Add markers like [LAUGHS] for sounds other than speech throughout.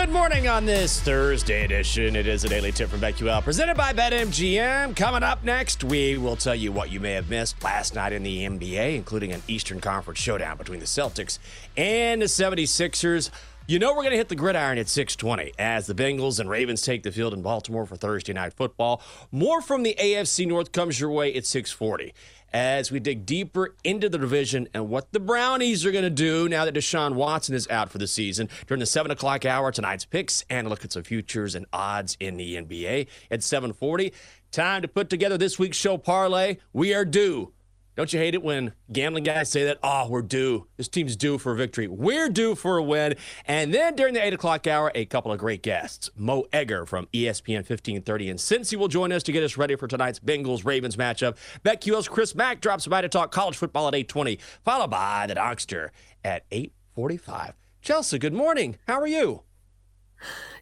Good morning on this Thursday edition. It is a daily tip from BetQL presented by BetMGM. Coming up next, we will tell you what you may have missed last night in the NBA, including an Eastern Conference showdown between the Celtics and the 76ers. You know we're going to hit the gridiron at 620 as the Bengals and Ravens take the field in Baltimore for Thursday night football. More from the AFC North comes your way at 640 as we dig deeper into the division and what the Brownies are going to do now that Deshaun Watson is out for the season. During the 7 o'clock hour, tonight's picks and look at some futures and odds in the NBA at 740. Time to put together this week's show parlay. We are due don't you hate it when gambling guys say that? Oh, we're due. This team's due for a victory. We're due for a win. And then during the 8 o'clock hour, a couple of great guests. Mo Egger from ESPN 1530 and Cincy will join us to get us ready for tonight's Bengals Ravens matchup. BetQL's Chris Mack drops by to talk college football at 820, followed by the Donkster at 845. Chelsa, good morning. How are you?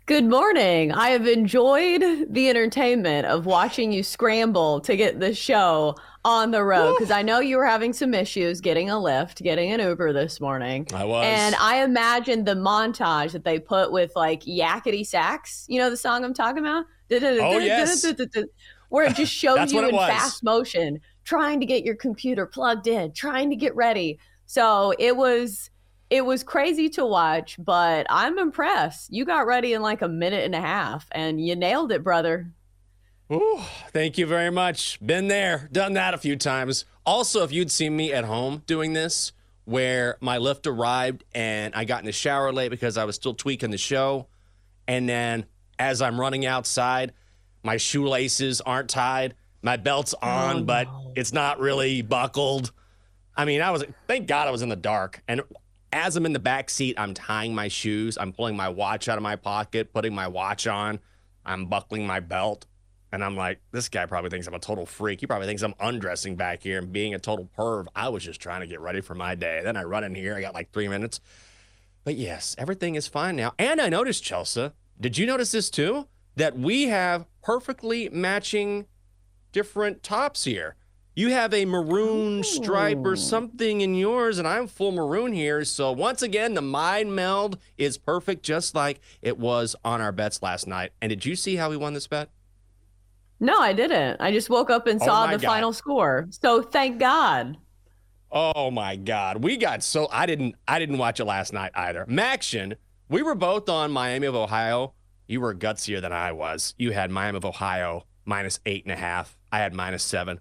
Good morning. I have enjoyed the entertainment of watching you scramble to get the show on the road because I know you were having some issues getting a lift, getting an Uber this morning. I was. And I imagine the montage that they put with like yakety sax. You know the song I'm talking about? Oh, yes. Where it just shows you in was. fast motion, trying to get your computer plugged in, trying to get ready. So it was it was crazy to watch, but I'm impressed. You got ready in like a minute and a half and you nailed it, brother. Ooh, thank you very much. Been there, done that a few times. Also, if you'd seen me at home doing this, where my lift arrived and I got in the shower late because I was still tweaking the show, and then as I'm running outside, my shoelaces aren't tied, my belt's on, Oh, but no. it's not really buckled. I mean, I was thank God I was in the dark. And as I'm in the back seat, I'm tying my shoes, I'm pulling my watch out of my pocket, putting my watch on, I'm buckling my belt. And I'm like, this guy probably thinks I'm a total freak. He probably thinks I'm undressing back here and being a total perv. I was just trying to get ready for my day. Then I run in here. I got like three minutes. But yes, everything is fine now. And I noticed, Chelsa, did you notice this too? That we have perfectly matching different tops here. You have a maroon stripe or oh. something in yours, and I'm full maroon here. So once again, the mind meld is perfect, just like it was on our bets last night. And did you see how we won this bet? No, I didn't. I just woke up and Oh saw the God. final score. So thank God. Oh my God, we got so I didn't I didn't watch it last night either. Maction, we were both on Miami of Ohio. You were gutsier than I was. You had Miami of Ohio minus eight and a half. I had minus seven.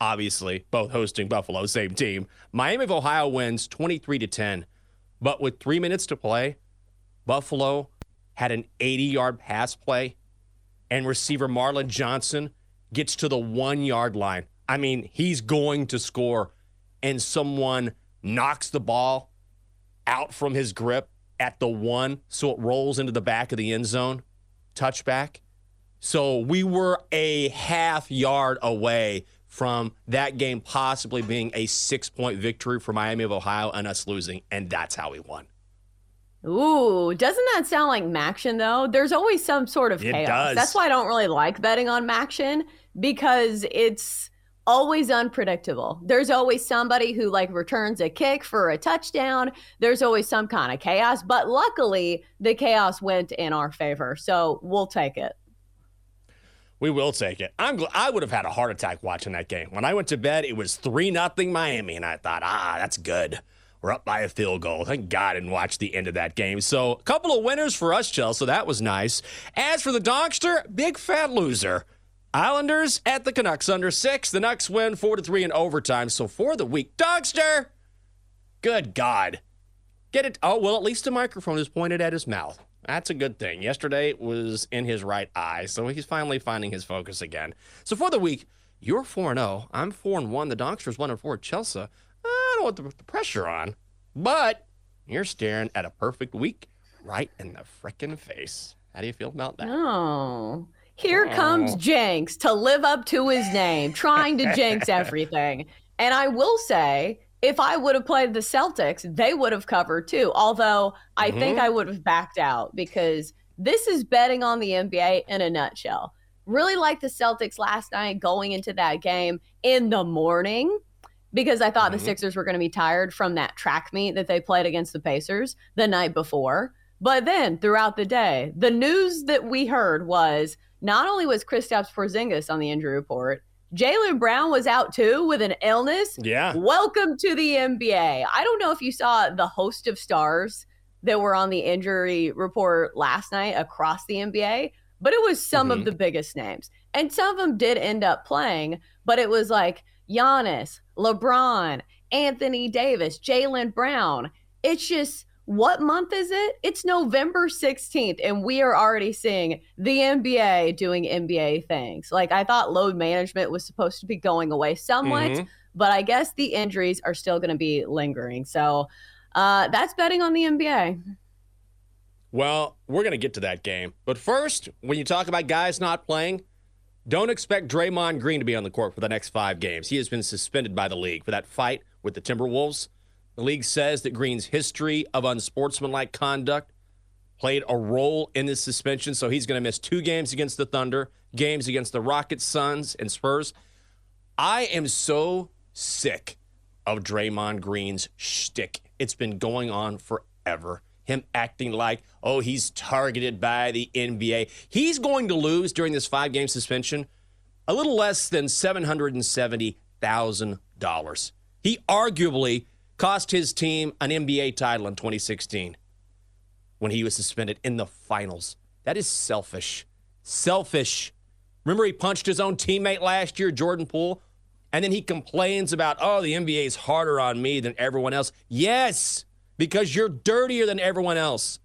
Obviously, both hosting Buffalo, same team. Miami of Ohio wins 23 to 10. But with three minutes to play, Buffalo had an 80 yard pass play, and receiver Marlon Johnson gets to the one yard line. I mean, he's going to score, and someone knocks the ball out from his grip at the one, so it rolls into the back of the end zone. Touchback. So we were a half yard away from that game possibly being a six point victory for Miami of Ohio and us losing, and that's how we won. Ooh, doesn't that sound like Maction though? There's always some sort of It chaos. does. That's why I don't really like betting on Maction because it's always unpredictable. There's always somebody who like returns a kick for a touchdown. There's always some kind of chaos, but luckily the chaos went in our favor. So we'll take it. We will take it. I'm gl- I would have had a heart attack watching that game. When I went to bed, it was 3 nothing Miami, and I thought, ah, that's good. We're up by a field goal. Thank God and watch the end of that game. So, a couple of winners for us, Chelsa. So that was nice. As for the Dogster, big fat loser. Islanders at the Canucks under six. The Nucks win 4 to 3 in overtime. So, for the week, Dogster, good God. Get it. Oh, well, at least the microphone is pointed at his mouth. That's a good thing. Yesterday it was in his right eye, so he's finally finding his focus again. So for the week, you're 4 0. I'm 4 and 1. The Donksters 1 and 4. Chelsa, Don't want the, the pressure on, but you're staring at a perfect week right in the frickin' face. How do you feel about that? Oh. Here comes Jenks to live up to his name, trying to jinx [LAUGHS] everything. And I will say, if I would have played the Celtics, they would have covered too. Although I think mm-hmm. I would have backed out because this is betting on the NBA in a nutshell. Really like the Celtics last night going into that game in the morning because I thought the Sixers were going to be tired from that track meet that they played against the Pacers the night before. But then throughout the day, the news that we heard was not only was Kristaps Porzingis on the injury report, Jaylen Brown was out too with an illness. Yeah. Welcome to the NBA. I don't know if you saw the host of stars that were on the injury report last night across the NBA, but it was some Mhm. of the biggest names. And some of them did end up playing, but it was like Giannis, LeBron, Anthony Davis, Jaylen Brown. It's just, what month is it? It's November 16th, and we are already seeing the NBA doing NBA things. Like, I thought load management was supposed to be going away somewhat, Mhm. but I guess the injuries are still going to be lingering. So, uh, that's betting on the NBA. Well, we're going to get to that game. But first, when you talk about guys not playing, don't expect Draymond Green to be on the court for the next five games. He has been suspended by the league for that fight with the Timberwolves. The league says that Green's history of unsportsmanlike conduct played a role in this suspension, so he's going to miss two games against the Thunder, games against the Rockets, Suns, and Spurs. I am so sick of Draymond Green's shtick. It's been going on forever. Him acting like, oh, he's targeted by the NBA. He's going to lose during this five game suspension a little less than $770,000. He arguably cost his team an NBA title in 2016 when he was suspended in the finals. That is selfish. Selfish. Remember, he punched his own teammate last year, Jordan Poole, and then he complains about, oh, the NBA is harder on me than everyone else. Yes, because you're dirtier than everyone else.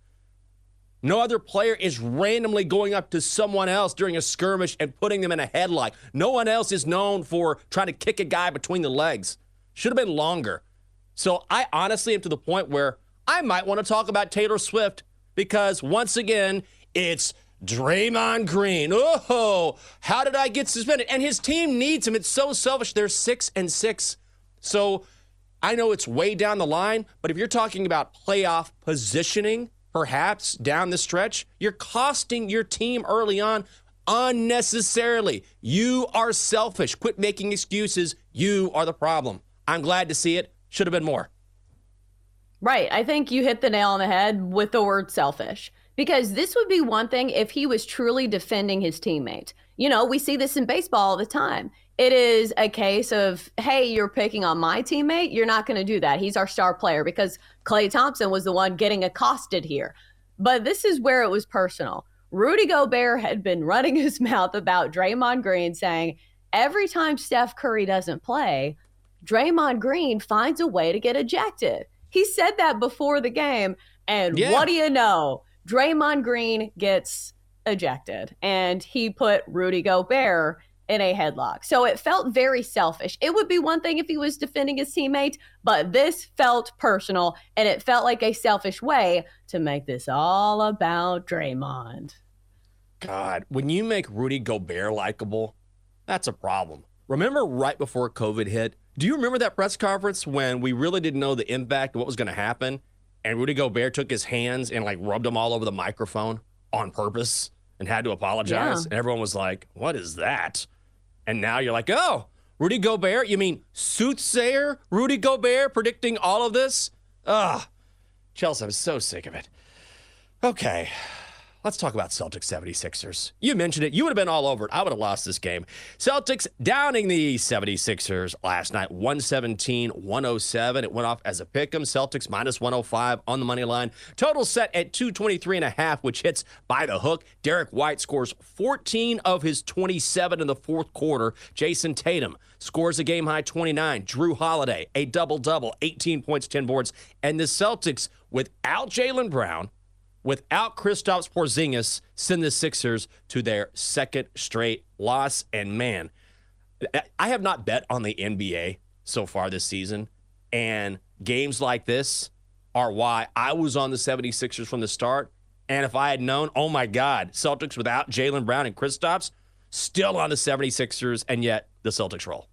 No other player is randomly going up to someone else during a skirmish and putting them in a headlock. No one else is known for trying to kick a guy between the legs. Should have been longer. So I honestly am to the point where I might want to talk about Taylor Swift because once again, it's Draymond Green. Oh, how did I get suspended? And his team needs him. It's so selfish. They're six and six. So I know it's way down the line, but if you're talking about playoff positioning, perhaps down the stretch, you're costing your team early on unnecessarily. You are selfish. Quit making excuses. You are the problem. I'm glad to see it. Should have been more. Right. I think you hit the nail on the head with the word selfish because this would be one thing if he was truly defending his teammate. You know, we see this in baseball all the time. It is a case of, hey, you're picking on my teammate. You're not going to do that. He's our star player because Klay Thompson was the one getting accosted here. But this is where it was personal. Rudy Gobert had been [LAUGHS] running his mouth about Draymond Green saying, every time Steph Curry doesn't play, Draymond Green finds a way to get ejected. He said that before the game. And Yeah. what do you know? Draymond Green gets ejected and he put Rudy Gobert in a headlock. So it felt very selfish. It would be one thing if he was defending his teammate, but this felt personal and it felt like a selfish way to make this all about Draymond. God, when you make Rudy Gobert likable, that's a problem. Remember right before COVID hit? Do you remember that press conference when we really didn't know the impact of what was going to happen? And Rudy Gobert took his hands and like rubbed them all over the microphone on purpose and had to apologize. Yeah. And everyone was like, what is that? And now you're like, oh, Rudy Gobert? You mean soothsayer Rudy Gobert predicting all of this? Ugh. Chelsa, I'm so sick of it. Okay. Let's talk about Celtics 76ers. You mentioned it. You would have been all over it. I would have lost this game. Celtics downing the 76ers last night, 117 107. It went off as a pick 'em. Celtics minus 105 on the money line. Total set at 223 and a half, which hits by the hook. Derrick White scores 14 of his 27 in the fourth quarter. Jayson Tatum scores a game high 29. Jrue Holiday, a double double, 18 points, 10 boards. And the Celtics, without Jaylen Brown, without Kristaps Porzingis, send the Sixers to their second straight loss. And man, I- have not bet on the NBA so far this season, and games like this are why I was on the 76ers from the start. And if I had known, oh my God, Celtics without Jaylen Brown and Kristaps, still on the 76ers, and yet the Celtics roll.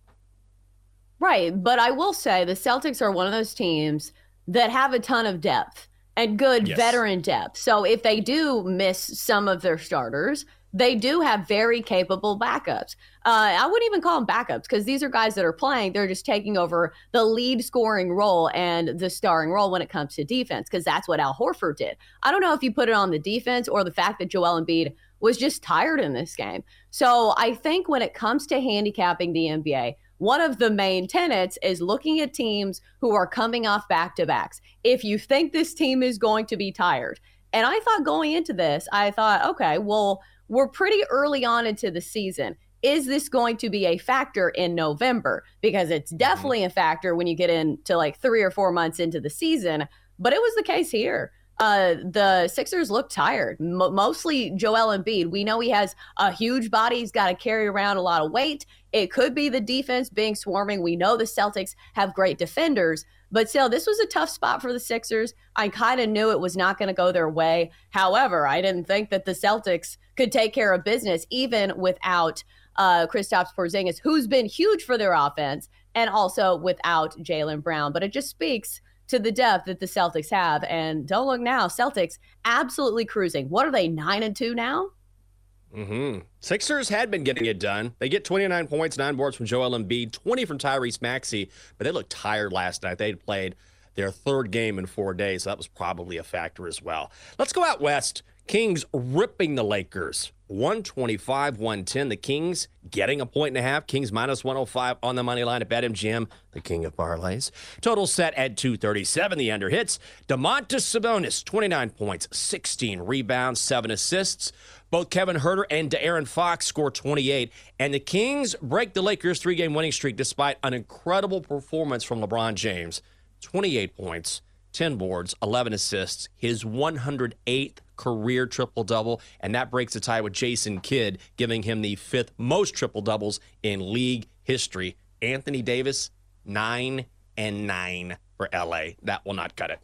Right. But I will say the Celtics are one of those teams that have a ton of depth and good Yes. veteran depth. So if they do miss some of their starters, they do have very capable backups. Uh, I wouldn't even call them backups because these are guys that are playing. They're just taking over the lead scoring role and the starring role when it comes to defense because that's what Al Horford did. I don't know if you put it on the defense or the fact that Joel Embiid was just tired in this game. So I think when it comes to handicapping the NBA, one of the main tenets is looking at teams who are coming off back to backs. If you think this team is going to be tired, and I thought going into this, I thought, okay, well, we're pretty early on into the season. Is this going to be a factor in November? Because it's mm-hmm. definitely a factor when you get into like three or four months into the season. But it was the case here. Uh, the Sixers look tired, Mo mostly Joel Embiid. We know he has a huge body. He's got to carry around a lot of weight. It could be the defense being swarming. We know the Celtics have great defenders, but still, this was a tough spot for the Sixers. I kind of knew it was not going to go their way. However, I didn't think that the Celtics could take care of business even without uh, Kristaps Porzingis, who's been huge for their offense, and also without Jaylen Brown. But it just speaks to the depth that the Celtics have. And don't look now, Celtics absolutely cruising. What are they, nine and two now? Mm-hmm. Sixers had been getting it done. They get 29 points, nine boards from Joel Embiid, 20 from Tyrese Maxey, but they looked tired last night. They played their third game in four days, so that was probably a factor as well. Let's go out west. Kings ripping the Lakers. 125, 110. The Kings getting a point and a half. Kings minus 105 on the money line at BetMGM, the king of parlays. Total set at 237. The under hits. Domantas Sabonis, 29 points, 16 rebounds, 7 assists. Both Kevin Huerter and De'Aaron Fox score 28. And the Kings break the Lakers' three game winning streak despite an incredible performance from LeBron James. 28 points, 10 boards, 11 assists, his 108th career triple double, and that breaks the tie with Jason Kidd, giving him the fifth most triple doubles in league history. Anthony Davis, 9 and 9 for LA. That will not cut it.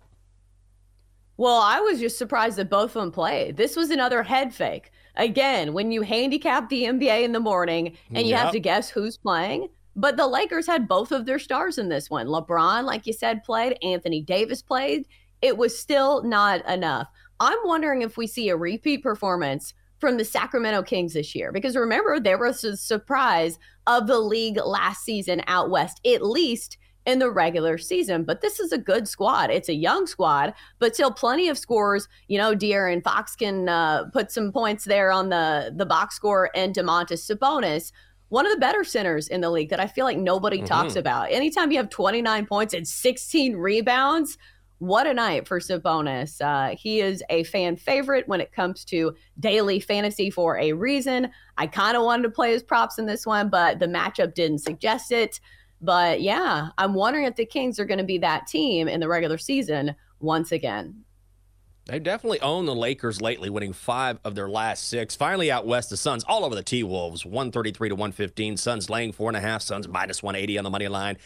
Well, I was just surprised that both of them played. This was another head fake. Again, when you handicap the NBA in the morning and you have to guess who's playing, but the Lakers had both of their stars in this one. LeBron, like you said, played. Anthony Davis played. It was still not enough. I'm wondering if we see a repeat performance from the Sacramento Kings this year. Because remember, there was a surprise of the league last season out west, at least in the regular season. But this is a good squad. It's a young squad, but still plenty of scores. You know, De'Aaron Fox can uh, put some points there on the the box score, and Domantas Sabonis, one of the better centers in the league that I feel like nobody talks about. Anytime you have 29 points and 16 rebounds. What a night for Sabonis. Uh, he is a fan favorite when it comes to daily fantasy for a reason. I kind of wanted to play his props in this one, but the matchup didn't suggest it. But yeah, I'm wondering if the Kings are going to be that team in the regular season once again. They definitely own the Lakers lately, winning five of their last six. Finally, out west, the Suns all over the T Wolves, 133 to 115. Suns laying four and a half, Suns minus 180 on the money line.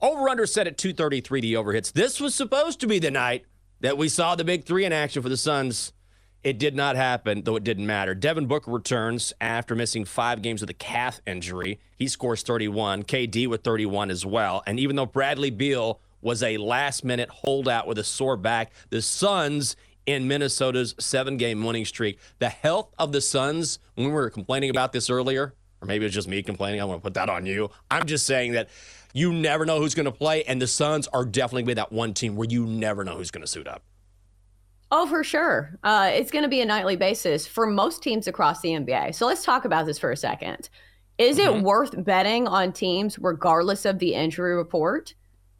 Over under set at 233, the overhits. This was supposed to be the night that we saw the big three in action for the Suns. It did not happen, though it didn't matter. Devin Booker returns after missing five games with a calf injury. He scores 31. KD with 31 as well. And even though Bradley Beal was a last minute holdout with a sore back, the Suns in Minnesota's seven game winning streak. The health of the Suns, when we were complaining about this earlier, or maybe it's just me complaining, I want to put that on you. I'm just saying that you never know who's going to play, and the Suns are definitely be that one team where you never know who's going to suit up. Oh, for sure. Uh, it's going to be a nightly basis for most teams across the NBA. So let's talk about this for a second. Is Mm-hmm. it worth betting on teams regardless of the injury report?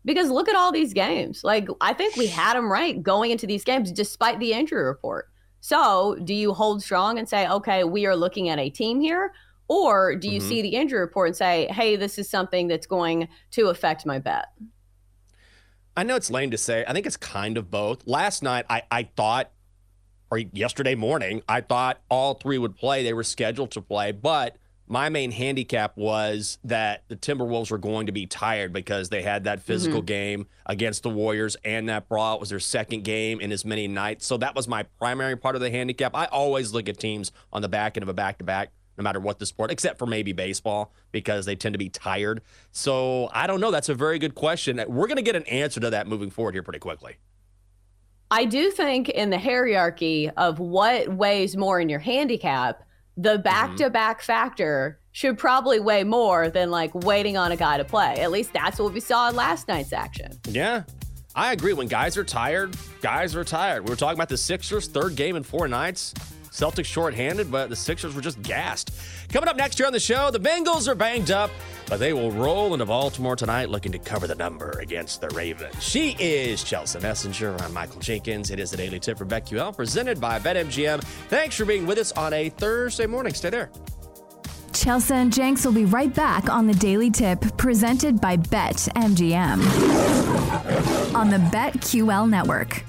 Because look at all these games. Like, I think we had them right going into these games despite the injury report. So, do you hold strong and say, okay, we are looking at a team here? Or do you Mhm. see the injury report and say, hey, this is something that's going to affect my bet? I know it's lame to say. I think it's kind of both. Last night, I, I thought, or yesterday morning, I thought all three would play. They were scheduled to play, but my main handicap was that the Timberwolves were going to be tired because they had that physical Mm-hmm. game against the Warriors and that brawl. It was their second game in as many nights. So that was my primary part of the handicap. I always look at teams on the back end of a back to back, no matter what the sport, except for maybe baseball, because they tend to be tired. So I don't know. That's a very good question. We're going to get an answer to that moving forward here pretty quickly. I do think in the hierarchy of what weighs more in your handicap, the back to back factor should probably weigh more than like waiting on a guy to play. At least that's what we saw in last night's action. Yeah, I agree. When guys are tired, guys are tired. We were talking about the Sixers' third game in four nights. Celtics shorthanded, but the Sixers were just gassed. Coming up next year on the show, the Bengals are banged up, but they will roll into Baltimore tonight looking to cover the number against the Ravens. She is Chelsa Messinger. I'm Michael Jenkins. It is the Daily Tip from BetQL presented by BetMGM. Thanks for being with us on a Thursday morning. Stay there. Chelsa and Jenks will be right back on the Daily Tip presented by BetMGM on the BetQL network.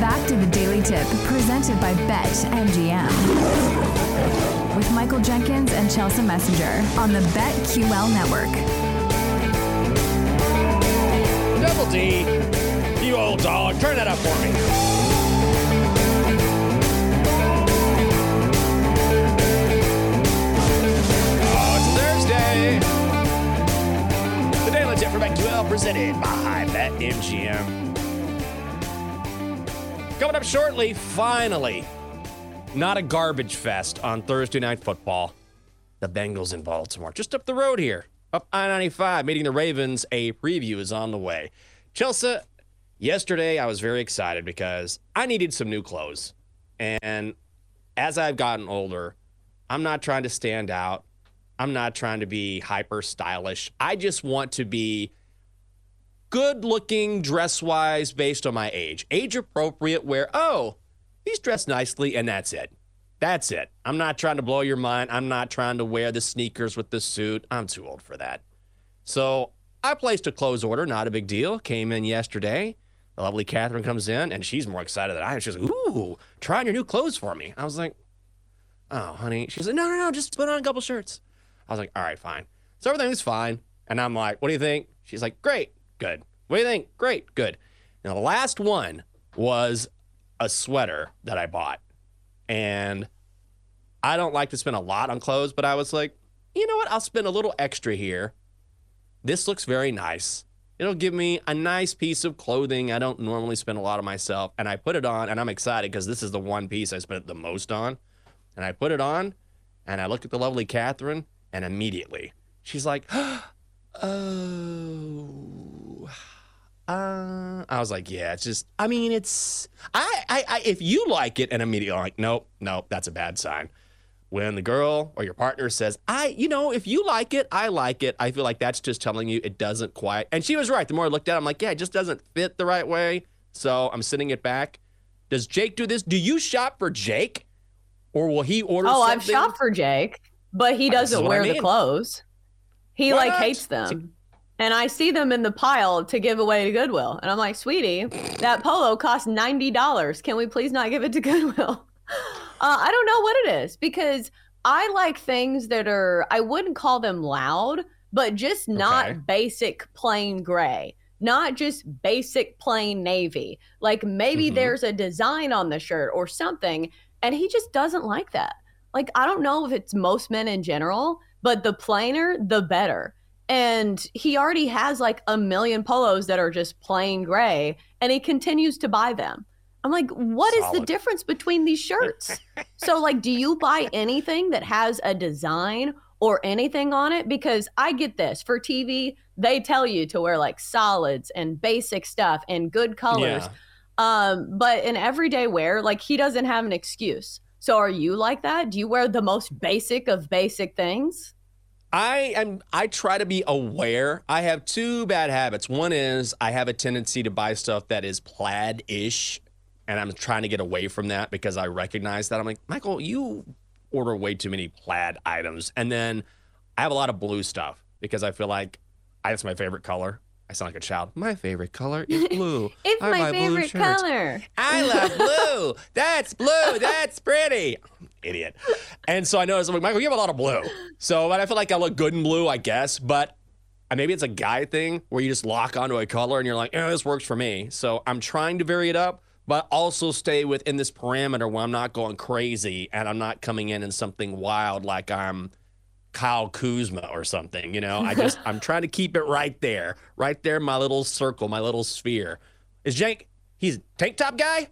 Back to the Daily Tip presented by Bet MGM, with Michael Jenkins and Chelsa Messinger on the BetQL network. Double D, you old dog, turn that up for me. Oh, it's Thursday. The Daily Tip from BetQL presented by BetMGM. Coming up shortly, finally, not a garbage fest on Thursday Night Football. The Bengals in Baltimore, just up the road here, up I 95, meeting the Ravens. A preview is on the way. Chelsa, yesterday I was very excited because I needed some new clothes. And as I've gotten older, I'm not trying to stand out. I'm not trying to be hyper stylish. I just want to be good looking dress wise based on my age. Age appropriate, where, oh, he's dressed nicely, and that's it. That's it. I'm not trying to blow your mind. I'm not trying to wear the sneakers with the suit. I'm too old for that. So I placed a clothes order, not a big deal. Came in yesterday. The lovely Catherine comes in, and she's more excited than I am. She's like, ooh, try on your new clothes for me. I was like, oh, honey. She's like, no, no, no, just put on a couple shirts. I was like, all right, fine. So everything was fine. And I'm like, what do you think? She's like, great, good. What do you think? Great, good. Now, the last one was a sweater that I bought. And I don't like to spend a lot on clothes, but I was like, you know what? I'll spend a little extra here. This looks very nice. It'll give me a nice piece of clothing. I don't normally spend a lot on myself. And I put it on, and I'm excited because this is the one piece I spent the most on. And I put it on, and I look at the lovely Catherine, and immediately she's like. [GASPS] Uh, I was like, yeah, it's just, I mean, it's, I, I, I, if you like it, and immediately I'm like, nope, nope, that's a bad sign. When the girl or your partner says, I, you know, if you like it, I like it, I feel like that's just telling you it doesn't quite. And she was right. The more I looked at it, I'm like, yeah, it just doesn't fit the right way. So I'm sending it back. Does Jake do this? Do you shop for Jake? Or will he order Oh, I've shopped for Jake, but he doesn't what I wear the clothes. He Why like hates them. And I see them in the pile to give away to Goodwill. And I'm like, sweetie, that polo costs $90. Can we please not give it to [LAUGHS] Goodwill? Uh, I don't know what it is because I like things that are, I wouldn't call them loud, but just not Okay. basic plain gray, not just basic plain navy. Like maybe Mhm. there's a design on the shirt or something. And he just doesn't like that. Like, I don't know if it's most men in general, but the plainer, the better. And he already has like a million polos that are just plain gray, and he continues to buy them. I'm like, what is the difference between these shirts? [LAUGHS] so, like, do you buy anything that has a design or anything on it? Because I get this for TV, they tell you to wear like solids and basic stuff and good colors. Yeah. Um, but in everyday wear, like he doesn't have an excuse. So are you like that? Do you wear the most basic of basic things? I am I try to be aware. I have two bad habits. One is I have a tendency to buy stuff that is plaid-ish and I'm trying to get away from that because I recognize that. I'm like, "Michael, you order way too many plaid items." And then I have a lot of blue stuff because I feel like I, that's my favorite color. I sound like a child. My favorite color is [LAUGHS] blue. It's I my favorite color. I love blue. That's blue. That's pretty. Idiot. And so I noticed, I'm like, Michael, you have a lot of blue. So but I feel like I look good in blue, I guess. But maybe it's a guy thing where you just lock onto a color and you're like, oh, this works for me. So I'm trying to vary it up, but also stay within this parameter where I'm not going crazy and I'm not coming in in something wild like I'm Kyle Kuzma or something. You know, I [LAUGHS] just, I'm trying to keep it right there, right there, my little circle, my little sphere. Is Jake, he's tank top guy?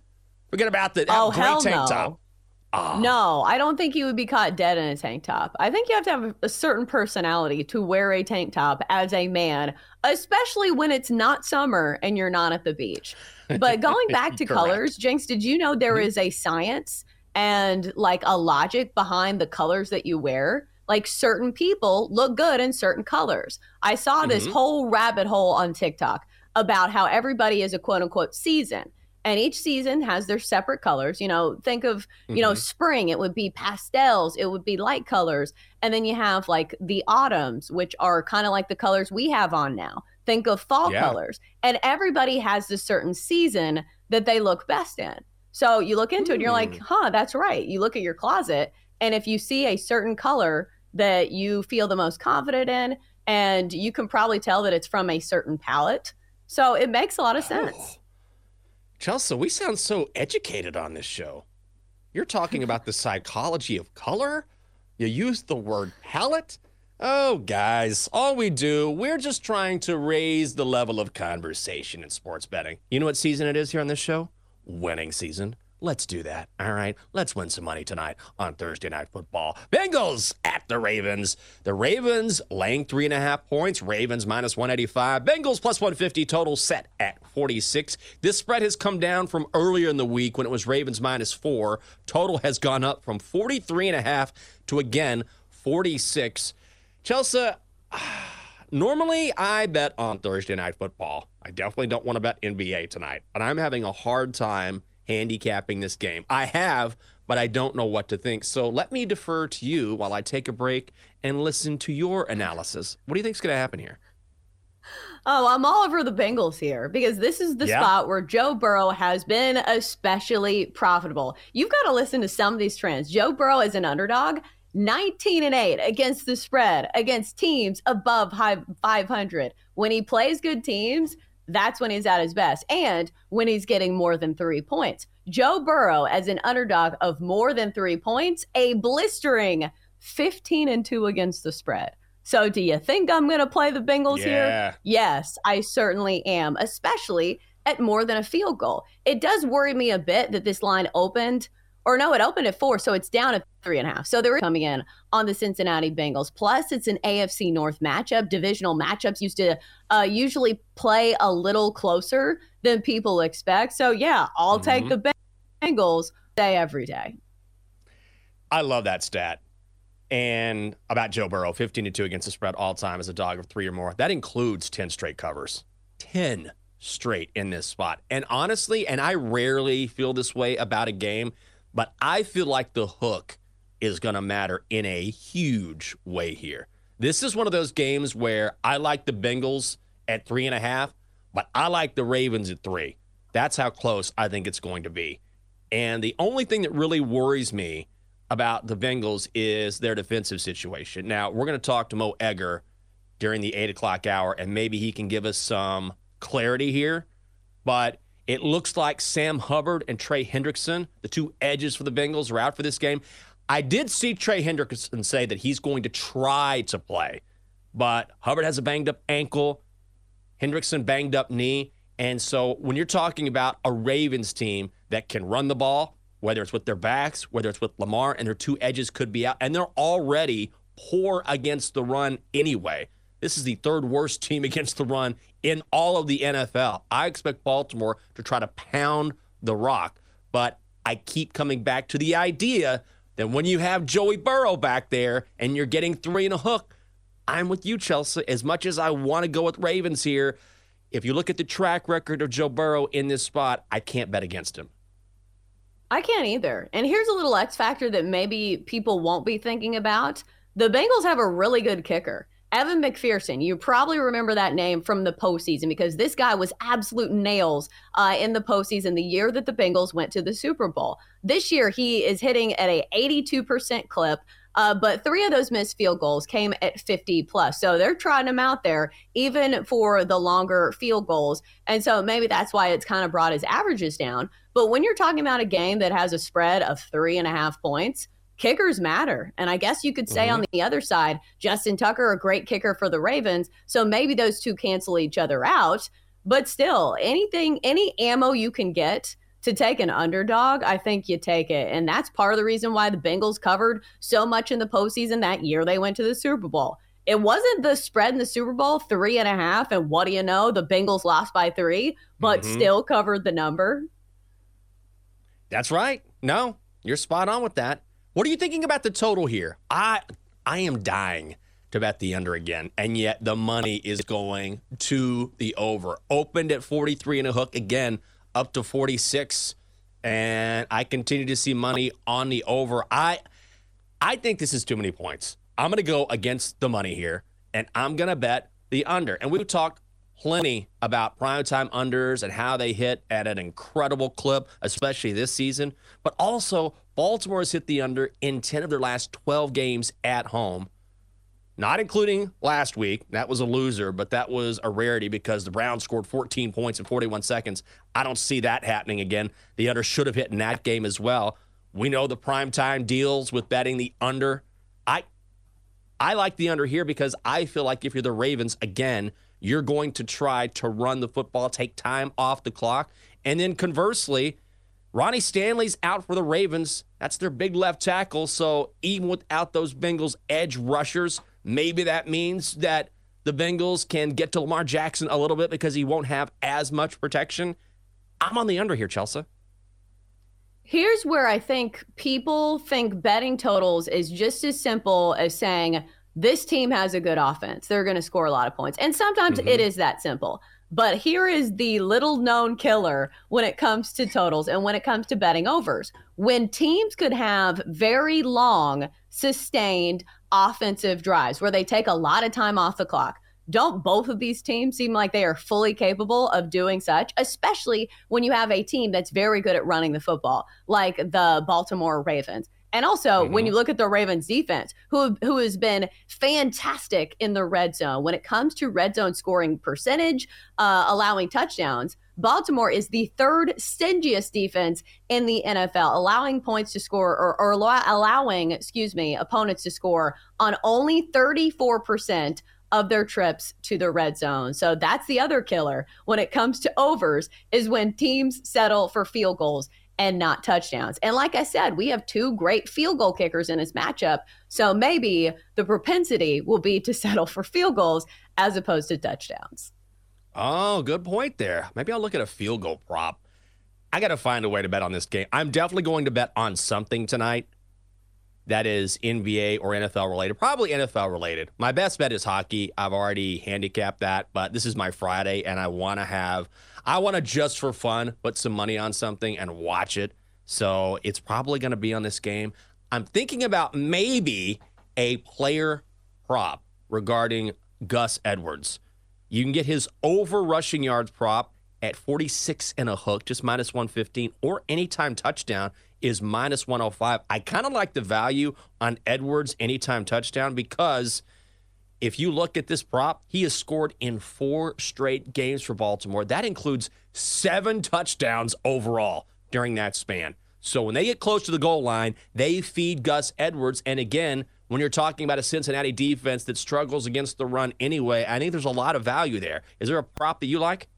Forget about the that Oh, great hell tank no. top. Ah. No, I don't think you would be caught dead in a tank top. I think you have to have a certain personality to wear a tank top as a man, especially when it's not summer and you're not at the beach. But going back [LAUGHS] to colors, Jenks, did you know there Mhm. a science and like a logic behind the colors that you wear? Like certain people look good in certain colors. I saw this Mhm. whole rabbit hole on TikTok about how everybody is a quote unquote season. And each season has their separate colors. You know, think of you know Mhm. spring it would be pastels it would be light colors and then you have like the autumns which are kind of like the colors we have on now think of fall Yeah. colors and everybody has this certain season that they look best in so you look into it and you're like Hmm. huh that's right you look at your closet and if you see a certain color that you feel the most confident in and you can probably tell that it's from a certain palette so it makes a lot of sense Oh. Chelsa, we sound so educated on this show. You're talking about the psychology of color. You use the word palette. Oh, guys, all we do, we're just trying to raise the level of conversation in sports betting. You know what season it is here on this show? Winning season. Let's do that. All right. Let's win some money tonight on Thursday Night Football. Bengals at the Ravens. The Ravens laying three and a half points. Ravens minus 185. Bengals plus 150. Total set at 46. This spread has come down from earlier in the week when it was Ravens minus four. Total has gone up from 43 and a half to again 46. Chelsa, [SIGHS] normally I bet on Thursday night football. I definitely don't want to bet NBA tonight, but I'm having a hard time handicapping this game. I have, but I don't know what to think. So let me defer to you while I take a break and listen to your analysis. What do you think's going to happen here? Oh, I'm all over the Bengals here because this is the Yeah. spot where Joe Burrow has been especially profitable. You've got to listen to some of these trends. Joe Burrow is an underdog, 19 and 8 against the spread, against teams above high 500. When he plays good teams, that's when he's at his best and when he's getting more than 3 points. Joe Burrow as an underdog of more than 3 points, a blistering 15 and 2 against the spread. So do you think I'm going to play the Bengals here? Yes, I certainly am, especially at more than a field goal. It does worry me a bit that this line opened, or no, it opened at four, so it's down at three and a half. So they're coming in on the Cincinnati Bengals. Plus, it's an AFC North matchup. Divisional matchups used to uh, usually play a little closer than people expect. So yeah, I'll take the Bengals day every day. I love that stat. And about Joe Burrow, 15 to 2 against the spread all time as a dog of three or more. That includes 10 straight covers. 10 straight in this spot. And honestly, and I rarely feel this way about a game, but I feel like the hook is going to matter in a huge way here. This is one of those games where I like the Bengals at three and a half, but I like the Ravens at three. That's how close I think it's going to be. And the only thing that really worries me about the Bengals is their defensive situation. Now, we're going to talk to Mo Egger during the eight o'clock hour, and maybe he can give us some clarity here. But it looks like Sam Hubbard and Trey Hendrickson, the two edges for the Bengals, are out for this game. I did see Trey Hendrickson say that he's going to try to play, but Hubbard has a banged up ankle, Hendrickson banged up knee. And so when you're talking about a Ravens team that can run the ball, whether it's with their backs, whether it's with Lamar, and their two edges could be out, and they're already poor against the run anyway. This is the third worst team [LAUGHS] against the run in all of the NFL. I expect Baltimore to try to pound the rock, but I keep coming back to the idea that when you have Joey Burrow back there and you're getting three and a hook, I'm with you, Chelsa. As much as I want to go with Ravens here, if you look at the track record of Joe Burrow in this spot, I can't bet against him. I can't either. And here's a little X factor that maybe people won't be thinking about. The Bengals have a really good kicker. Evan McPherson, you probably remember that name from the postseason because this guy was absolute nails uh, in the postseason the year that the Bengals went to the Super Bowl. This year, he is hitting at a 82% clip. Uh, but three of those missed field goals came at 50 plus. So they're trying him out there, even for the longer field goals. And so maybe that's why it's kind of brought his averages down. But when you're talking about a game that has a spread of three and a half points, kickers matter. And I guess you could say mm-hmm. on the other side, Justin Tucker, a great kicker for the Ravens. So maybe those two cancel each other out. But still, anything, any ammo you can get to take an underdog, I think you take it. And that's part of the reason why the Bengals covered so much in the postseason that year they went to the Super Bowl. It wasn't the spread in the Super Bowl, three and a half. And what do you know? The Bengals lost by three, but mm-hmm. still covered the number. That's right. No, you're spot on with that. What are you thinking about the total here? I I am dying to bet the under again, and yet the money is going to the over. Opened at 43 and a hook again, up to 46, and I continue to see money on the over. I I think this is too many points. I'm going to go against the money here, and I'm going to bet the under. And we've talked plenty about primetime unders and how they hit at an incredible clip, especially this season. But also, Baltimore has hit the under in 10 of their last 12 games at home, not including last week. That was a loser, but that was a rarity because the Browns scored 14 points in 41 seconds. I don't see that happening again. The under should have hit in that game as well. We know the primetime deals with betting the under. I I like the under here because I feel like if you're the Ravens again, you're going to try to run the football, take time off the clock. And then conversely, Ronnie Stanley's out for the Ravens. That's their big left tackle. So even without those Bengals edge rushers, maybe that means that the Bengals can get to Lamar Jackson a little bit because he won't have as much protection. I'm on the under here, Chelsa. Here's where I think people think betting totals is just as simple as saying, this team has a good offense. They're going to score a lot of points. And sometimes mm-hmm. it is that simple. But here is the little known killer when it comes to totals and when it comes to betting overs. When teams could have very long, sustained offensive drives where they take a lot of time off the clock. Don't both of these teams seem like they are fully capable of doing such, especially when you have a team that's very good at running the football, like the Baltimore Ravens? And also, mm-hmm. when you look at the Ravens defense, who who has been fantastic in the red zone when it comes to red zone scoring percentage, uh, allowing touchdowns, Baltimore is the third stingiest defense in the NFL, allowing points to score or, or allowing, excuse me, opponents to score on only 34% of their trips to the red zone. So that's the other killer when it comes to overs is when teams settle for field goals and not touchdowns. And like I said, we have two great field goal kickers in this matchup. So maybe the propensity will be to [LAUGHS] settle for field goals as opposed to touchdowns. Oh, good point there. Maybe I'll look at a field goal prop. I got to find a way to bet on this game. I'm definitely going to bet on something tonight that is NBA or NFL related, probably NFL related. My best bet is hockey. I've already handicapped that, but this is my Friday and I want to have I want to just for fun put some money on something and watch it. So it's probably going to be on this game. I'm thinking about maybe a player prop regarding Gus Edwards. You can get his over rushing yards prop at 46 and a hook, just minus 115, or anytime touchdown is minus 105. I kind of like the value on Edwards anytime touchdown because if you look at this prop, he has scored in four straight games for Baltimore. That includes seven touchdowns overall during that span. So when they get close to the goal line, they feed Gus Edwards. And again, when you're talking about a Cincinnati defense that struggles against the run anyway, I think there's a lot of value there. Is there a prop that you like?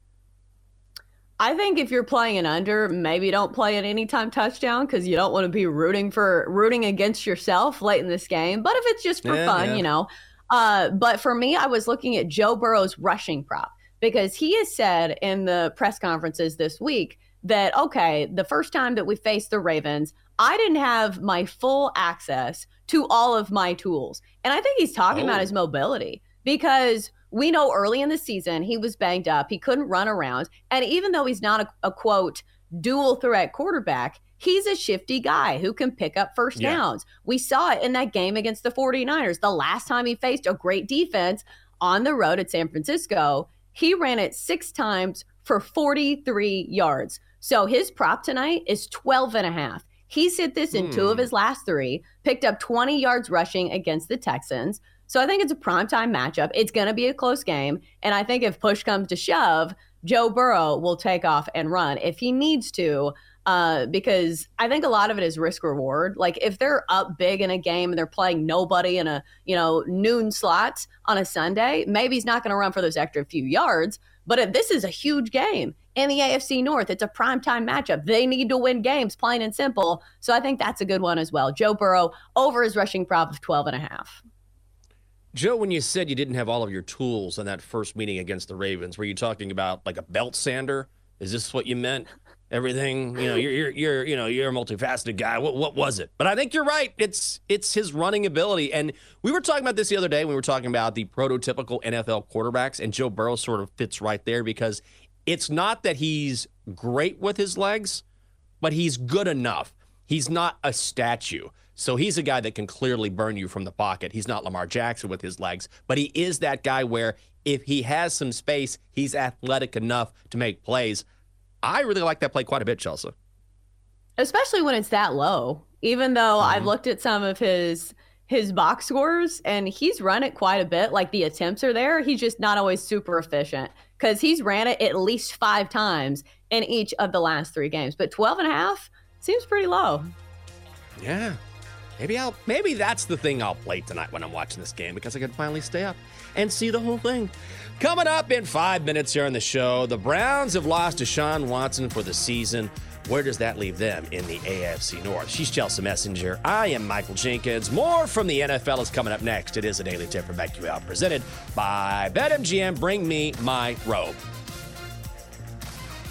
I think if you're playing an under, maybe don't play an anytime touchdown because you don't want to be rooting for rooting against yourself late in this game. But if it's just for yeah, fun, yeah. you know, uh, but for me, I was looking at Joe Burrow's rushing prop because he has said in the press conferences this week that, okay, the first time that we faced the Ravens, I didn't have my full access to all of my tools. And I think he's talking oh. about his mobility because we know early in the season he was banged up. He couldn't run around. And even though he's not a, a quote, dual threat quarterback, He's a shifty guy who can pick up first Yeah. downs. We saw it in that game against the 49ers. The last time he faced a great defense on the road at San Francisco, he ran it six times for 43 yards. So his prop tonight is 12 and a half. He's hit this in two of Hmm. his last three, picked up 20 yards rushing against the Texans. So I think it's a primetime matchup. It's going to be a close game. And I think if push comes to shove, Joe Burrow will take off and run if he needs to. Uh, because I think a lot of it is risk reward. Like if they're up big in a game and they're playing nobody in a you know noon slot on a Sunday, maybe he's not going to run for those extra few yards. But if this is a huge game in the AFC North, it's a primetime matchup. They need to win games, plain and simple. So I think that's a good one as well. Joe Burrow over his rushing prop of 12 and a half. Joe, when you said you didn't have all of your tools in that first meeting against the Ravens, were you talking about like a belt sander? Is this what you meant? Everything, you know, you're you're, you're you know you're a multifaceted guy. What what was it? But I think you're right. It's it's his running ability, and we were talking about this the other day. We were talking about the prototypical NFL quarterbacks, and Joe Burrow sort of fits right there because it's not that he's great with his legs, but he's good enough. He's not a statue. So he's a guy that can clearly burn you from the pocket. He's not Lamar Jackson with his legs, but he is that guy where if he has some space, he's athletic enough to make plays. I really like that play quite a bit, Chelsa. especially when it's that low. Even though I've mm-hmm. looked at some of his his box scores and he's run it quite a bit, like the attempts are there, he's just not always super efficient because he's ran it at least five times in each of the last three games. But 12 and a half seems pretty low. Yeah. Maybe I'll maybe that's the thing I'll play tonight when I'm watching this game because I can finally stay up and see the whole thing. Coming up in five minutes here on the show, the Browns have lost to Deshaun Watson for the season. Where does that leave them in the AFC North? She's Chelsa Messinger. I am Michael Jenkins. More from the NFL is coming up next. It is a daily tip from BetQL presented by BetMGM. Bring me my robe.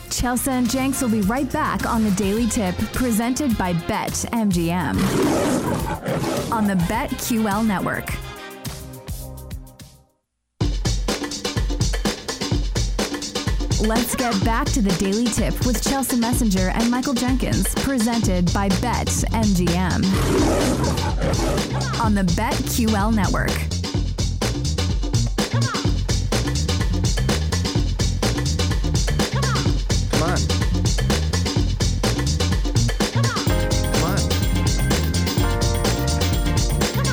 Chelsa and Jenks will be right back on the Daily Tip presented by Bet MGM on the BetQL network. Let's get back to the Daily Tip with Chelsa Messinger and Michael Jenkins, presented by Bet MGM on the BetQL network. Come on. Come on.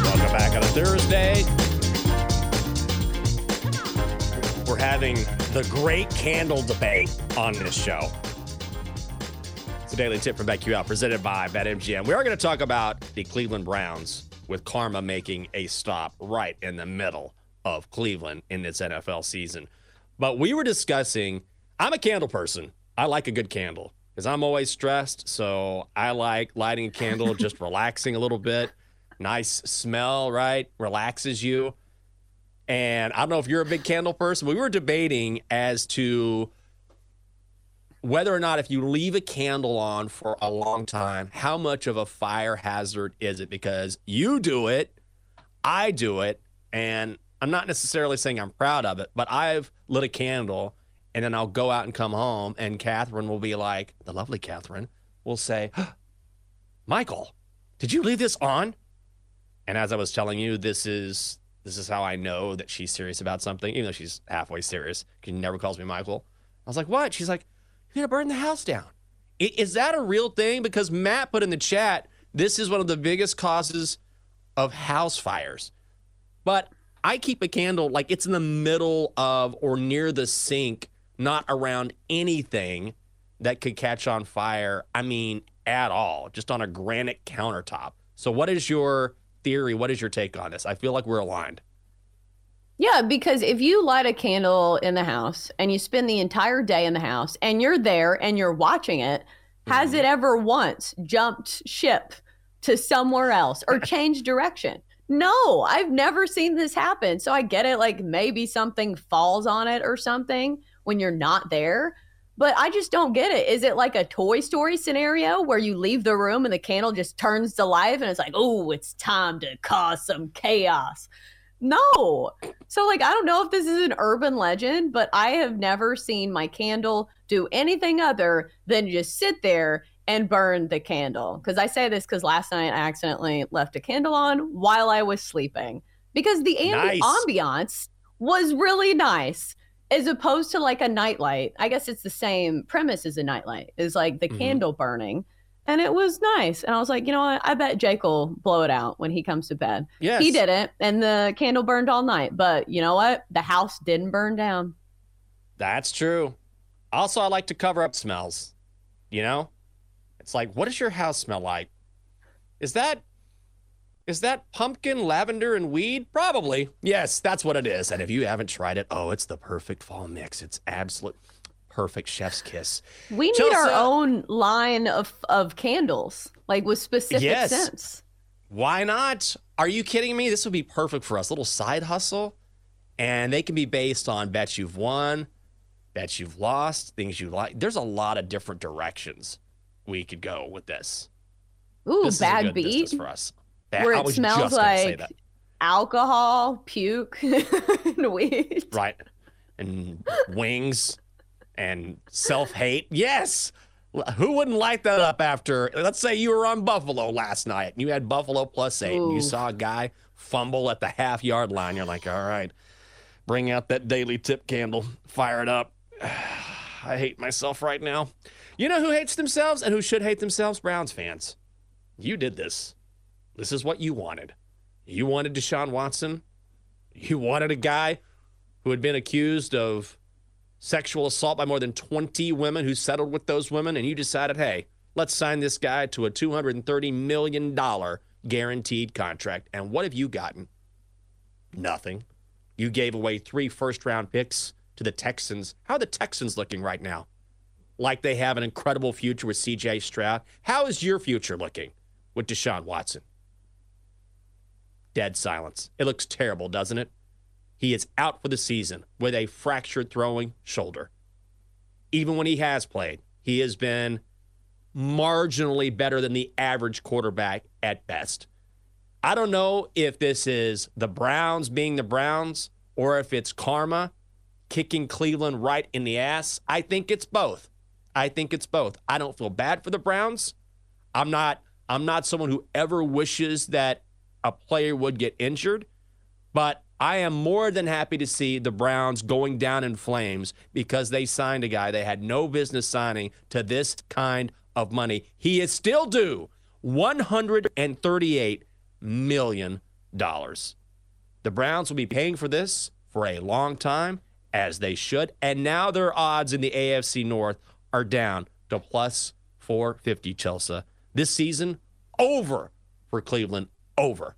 Welcome back on a Thursday. We're having the great candle debate on this show. It's a daily tip from BetQL presented by BetMGM. We are going to talk about the Cleveland Browns with Karma making a stop right in the middle of Cleveland in this NFL season. But we were discussing, I'm a candle person. I like a good candle because I'm always stressed. So I like lighting a candle, just [LAUGHS] relaxing a little bit. Nice smell, right? Relaxes you. And I don't know if you're a big candle person. We were debating as to whether or not if you leave a candle on for a long time, how much of a fire hazard is it? Because you do it, I do it, and I'm not necessarily saying I'm proud of it, but I've lit a candle and then I'll go out and come home, and Catherine will be like, the lovely Catherine will say, Michael, did you leave this on? And as I was telling you, this is this is how I know that she's serious about something, even though she's halfway serious. She never calls me Michael. I was like, what? She's like, you're gonna burn the house down. Is that a real thing? Because Matt put in the chat, this is one of the biggest causes of house fires. But I keep a candle like it's in the middle of or near the sink, not around anything that could catch on fire. I mean, at all, just on a granite countertop. So, what is your theory? What is your take on this? I feel like we're aligned. Yeah, because if you light a candle in the house and you spend the entire day in the house and you're there and you're watching it, has mm-hmm. it ever once jumped ship to somewhere else or [LAUGHS] changed direction? No, I've never seen this happen. So I get it. Like maybe something falls on it or something when you're not there. But I just don't get it. Is it like a Toy Story scenario where you leave the room and the candle just turns to life and it's like, oh, it's time to cause some chaos? No. So, like, I don't know if this is an urban legend, but I have never seen my candle do anything other than just sit there and burn the candle. Because I say this because last night I accidentally left a candle on while I was sleeping because the ambi- Nice. ambiance was really nice as opposed to like a nightlight. I guess it's the same premise as a nightlight, is like the Mhm. candle burning. And it was nice. And I was like, you know what? I bet Jake will blow it out when he comes to bed. Yes. He didn't. And the candle burned all night. But you know what? The house didn't burn down. That's true. Also, I like to cover up smells. You know? It's like, what does your house smell like? Is that is that pumpkin, lavender, and weed? Probably. Yes, that's what it is. And if you haven't tried it, oh, it's the perfect fall mix. It's absolute perfect chef's kiss. We need our own line of, of candles, like with specific Yes. scents. Why not? Are you kidding me? This would be perfect for us. Little side hustle. And they can be based on bets you've won, bets you've lost, things you like. There's a lot of different directions we could go with this. Ooh, this bad good beat. for us. Bad- Where it smells just gonna say like that. alcohol, puke, [LAUGHS] and weed. Right. And wings and self hate. Yes. Who wouldn't light that up after, let's say you were on Buffalo last night and you had Buffalo plus eight and you saw a guy fumble at the half yard line. You're like, all right, bring out that daily tip candle, fire it up. [SIGHS] I hate myself right now. You know who hates themselves and who should hate themselves? Browns fans. You did this. This is what you wanted. You wanted Deshaun Watson. You wanted a guy who had been accused of sexual assault by more than 20 women who settled with those women, and you decided, hey, let's sign this guy to a $230 million guaranteed contract. And what have you gotten? Nothing. You gave away three first round picks to the Texans. How are the Texans looking right now? Like they have an incredible future with CJ Stroud. How is your future looking with Deshaun Watson? Dead silence. It looks terrible, doesn't it? He is out for the season with a fractured throwing shoulder. Even when he has played, he has been marginally better than the average quarterback at best. I don't know if this is the Browns being the Browns or if it's karma kicking Cleveland right in the ass. I think it's both. I think it's both. I don't feel bad for the Browns. I'm not I'm not someone who ever wishes that a player would get injured, but I am more than happy to see the Browns going down in flames because they signed a guy they had no business signing to this kind of money. He is still due $138 million. The Browns will be paying for this for a long time, as they should. And now their odds in the AFC North are down to plus 450, Chelsa. This season, over for Cleveland, over.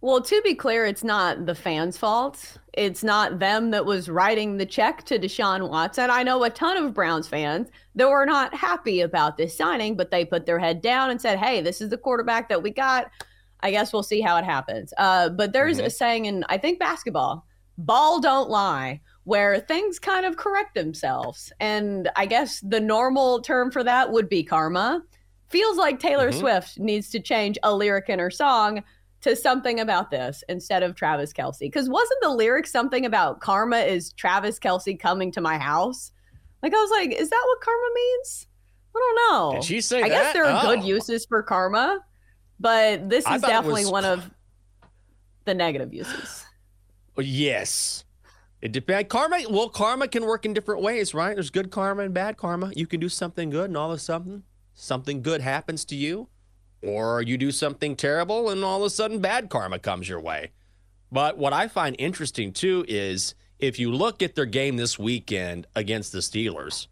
Well, to be clear, it's not the fans' fault. It's not them that was writing the check to Deshaun Watson. I know a ton of Browns fans that were not happy about this signing, but they put their head down and said, hey, this is the quarterback that we got. I guess we'll see how it happens. Uh, but there's a saying in, I think, basketball ball don't lie, where things kind of correct themselves. And I guess the normal term for that would be karma. Feels like Taylor Mhm. Swift needs to change a lyric in her song to something about this instead of Travis Kelce. Because wasn't the lyric something about karma is Travis Kelce coming to my house? Like, I was like, is that what karma means? I don't know. Did she say I that? guess there are good Oh. uses for karma, but this is definitely was- one of the negative uses. Yes. It depends. Karma, well, karma can work in different ways, right? There's good karma and bad karma. You can do something good and all of a sudden something good happens to you, or you do something terrible and all of a sudden bad karma comes your way. But what I find interesting too is if you look at their game this weekend against the Steelers,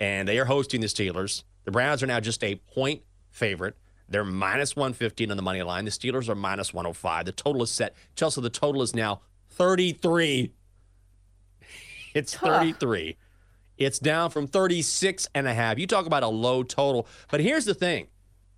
and they are hosting the Steelers, the Browns are now just a point favorite. They're minus 115 on the money line. The Steelers are minus 105. The total is set. Chelsa, the total is now 33. [LAUGHS] It's Huh. 33. It's down from 36 and a half. You talk about a low total. But here's the thing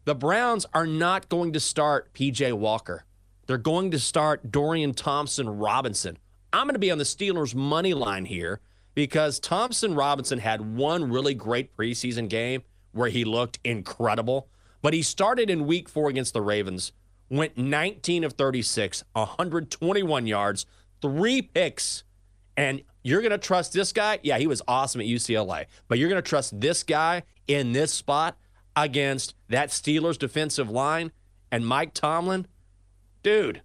the Browns are not going to start PJ Walker. They're going to start Dorian Thompson Robinson. I'm going to be on the Steelers' money line here because Thompson Robinson had one really great preseason game where he looked incredible. But he started in week four against the Ravens, went 19 of 36, 121 yards, three picks, And you're going to trust this guy? Yeah, he was awesome at UCLA. But you're going to trust this guy in this spot against that Steelers defensive line and Mike Tomlin? Dude,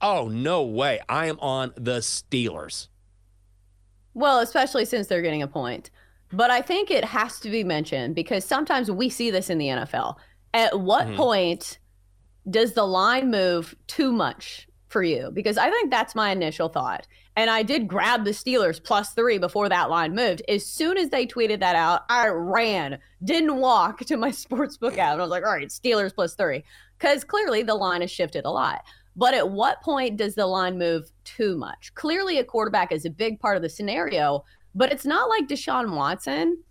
oh, no way. I am on the Steelers. Well, especially since they're getting a point. But I think it has to be mentioned because sometimes we see this in the NFL. At what mm-hmm. point does the line move too much for you? Because I think that's my initial thought. And I did grab the Steelers plus three before that line moved. As soon as they tweeted that out, I ran, didn't walk to my [LAUGHS] sportsbook app. And I was like, all right, Steelers plus three. Because clearly the line has shifted a lot. But at what point does the line move too much? Clearly, a quarterback is a big part of the scenario, but it's not like Deshaun Watson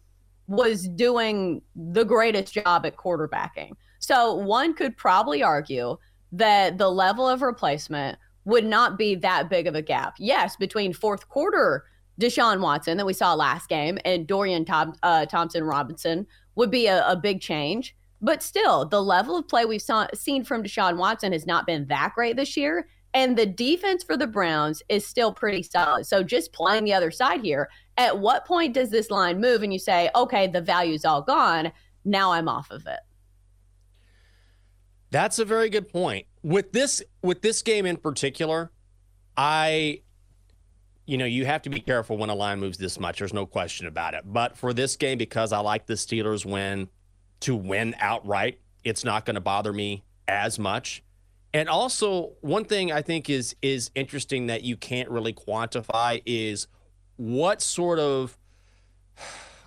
was doing the greatest job at quarterbacking. So one could probably argue that the level of replacement would not be that big of a gap. Yes, between fourth quarter Deshaun Watson that we saw last game and Dorian Tom, uh, Thompson Robinson would be a, a, big change. But still, the level of play we've saw, seen from Deshaun Watson has not been that great this year. And the defense for the Browns is still pretty solid. So just playing the other side here, at what point does this line move and you say, okay, the value's all gone. Now I'm off of it? That's a very good point. With this with this game in particular, I you know, you have to be careful when a line moves this much. There's no question about it. But for this game because I like the Steelers win to win outright, it's not going to bother me as much. And also, one thing I think is is interesting that you can't really quantify is what sort of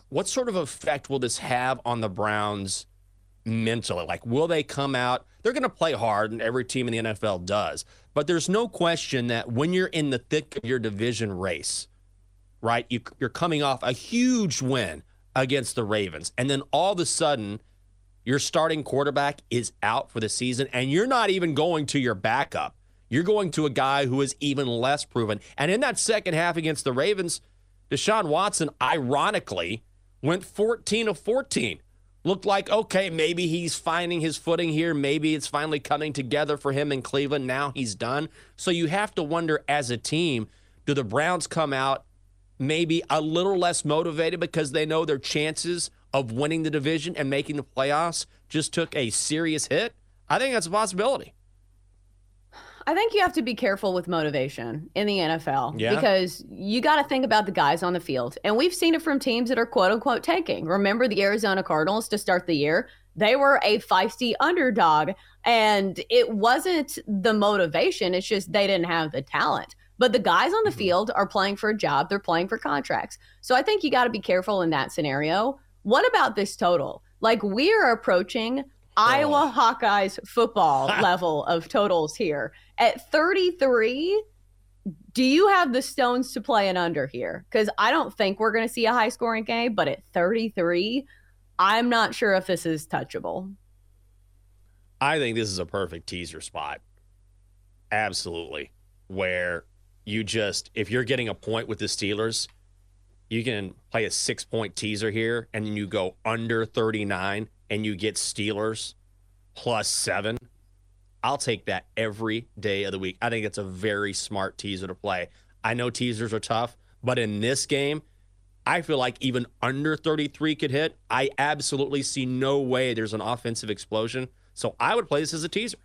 what sort of effect will this have on the Browns mentally? Like, will they come out? They're going to play hard, and every team in the NFL does. But there's no question that when you're in the thick of your division race, right, you, you're coming off a huge win against the Ravens, and then all of a sudden, your starting quarterback is out for the season, and you're not even going to your backup. You're going to a guy who is even less proven. And in that second half against the Ravens, Deshaun Watson, ironically, went 14 of 14 looked like, okay, maybe he's finding his footing here. Maybe it's finally coming together for him in Cleveland. Now he's done. So you have to wonder as a team, do the Browns come out maybe a little less motivated because they know their chances of winning the division and making the playoffs just took a serious hit? I think that's a possibility. I think you have to be careful with motivation in the NFL yeah. because you got to think about the guys on the field. And we've seen it from teams that are quote unquote tanking. Remember the Arizona Cardinals to start the year? They were a feisty underdog, and it wasn't the motivation, it's just they didn't have the talent. But the guys on the mm-hmm. field are playing for a job, they're playing for contracts. So I think you got to be careful in that scenario. What about this total? Like we are approaching Iowa Hawkeyes football [LAUGHS] level of totals here. At 33, do you have the stones to play an under here? Because I don't think we're going to see a high scoring game, but at 33, I'm not sure if this is touchable. I think this is a perfect teaser spot. Absolutely. Where you just, if you're getting a point with the Steelers, you can play a six point teaser here and you go under 39 and you get Steelers plus seven I'll take that every day of the week. I think it's a very smart teaser to play. I know teasers are tough, but in this game, I feel like even under 33 could hit. I absolutely see no way there's an offensive explosion. So I would play this as a teaser.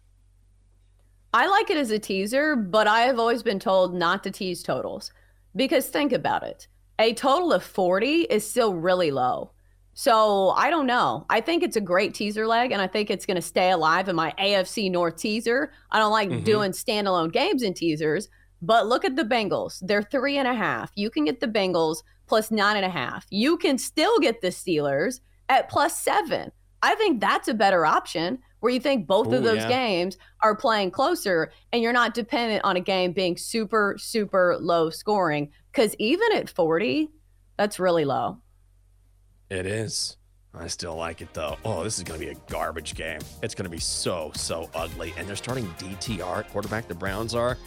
I like it as a teaser, but I have always been told not to tease totals because think about it. A total of 40 is still really low. So I don't know. I think it's a great teaser leg, and I think it's going to stay alive in my AFC North teaser. I don't like mm-hmm. doing standalone games in teasers, but look at the Bengals. They're three and a half. You can get the Bengals plus nine and a half. You can still get the Steelers at plus seven. I think that's a better option where you think both Ooh, of those yeah. games are playing closer and you're not dependent on a game being super, super low scoring. Because even at 40, that's really low. It is. I still like it though. Oh, this is going to be a garbage game. It's going to be so, so ugly. And they're starting DTR at quarterback, the Browns are.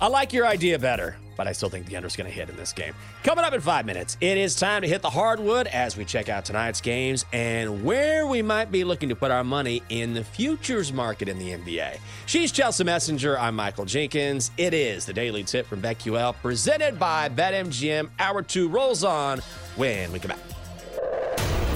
I like your idea better. but I still think the under's going to hit in this game. Coming up in five minutes, it is time to hit the hardwood as we check out tonight's games and where we might be looking to put our money in the futures market in the NBA. She's Chelsa Messinger. I'm Michael Jenkins. It is the Daily Tip from BetQL presented by BetMGM. Hour two rolls on when we come back.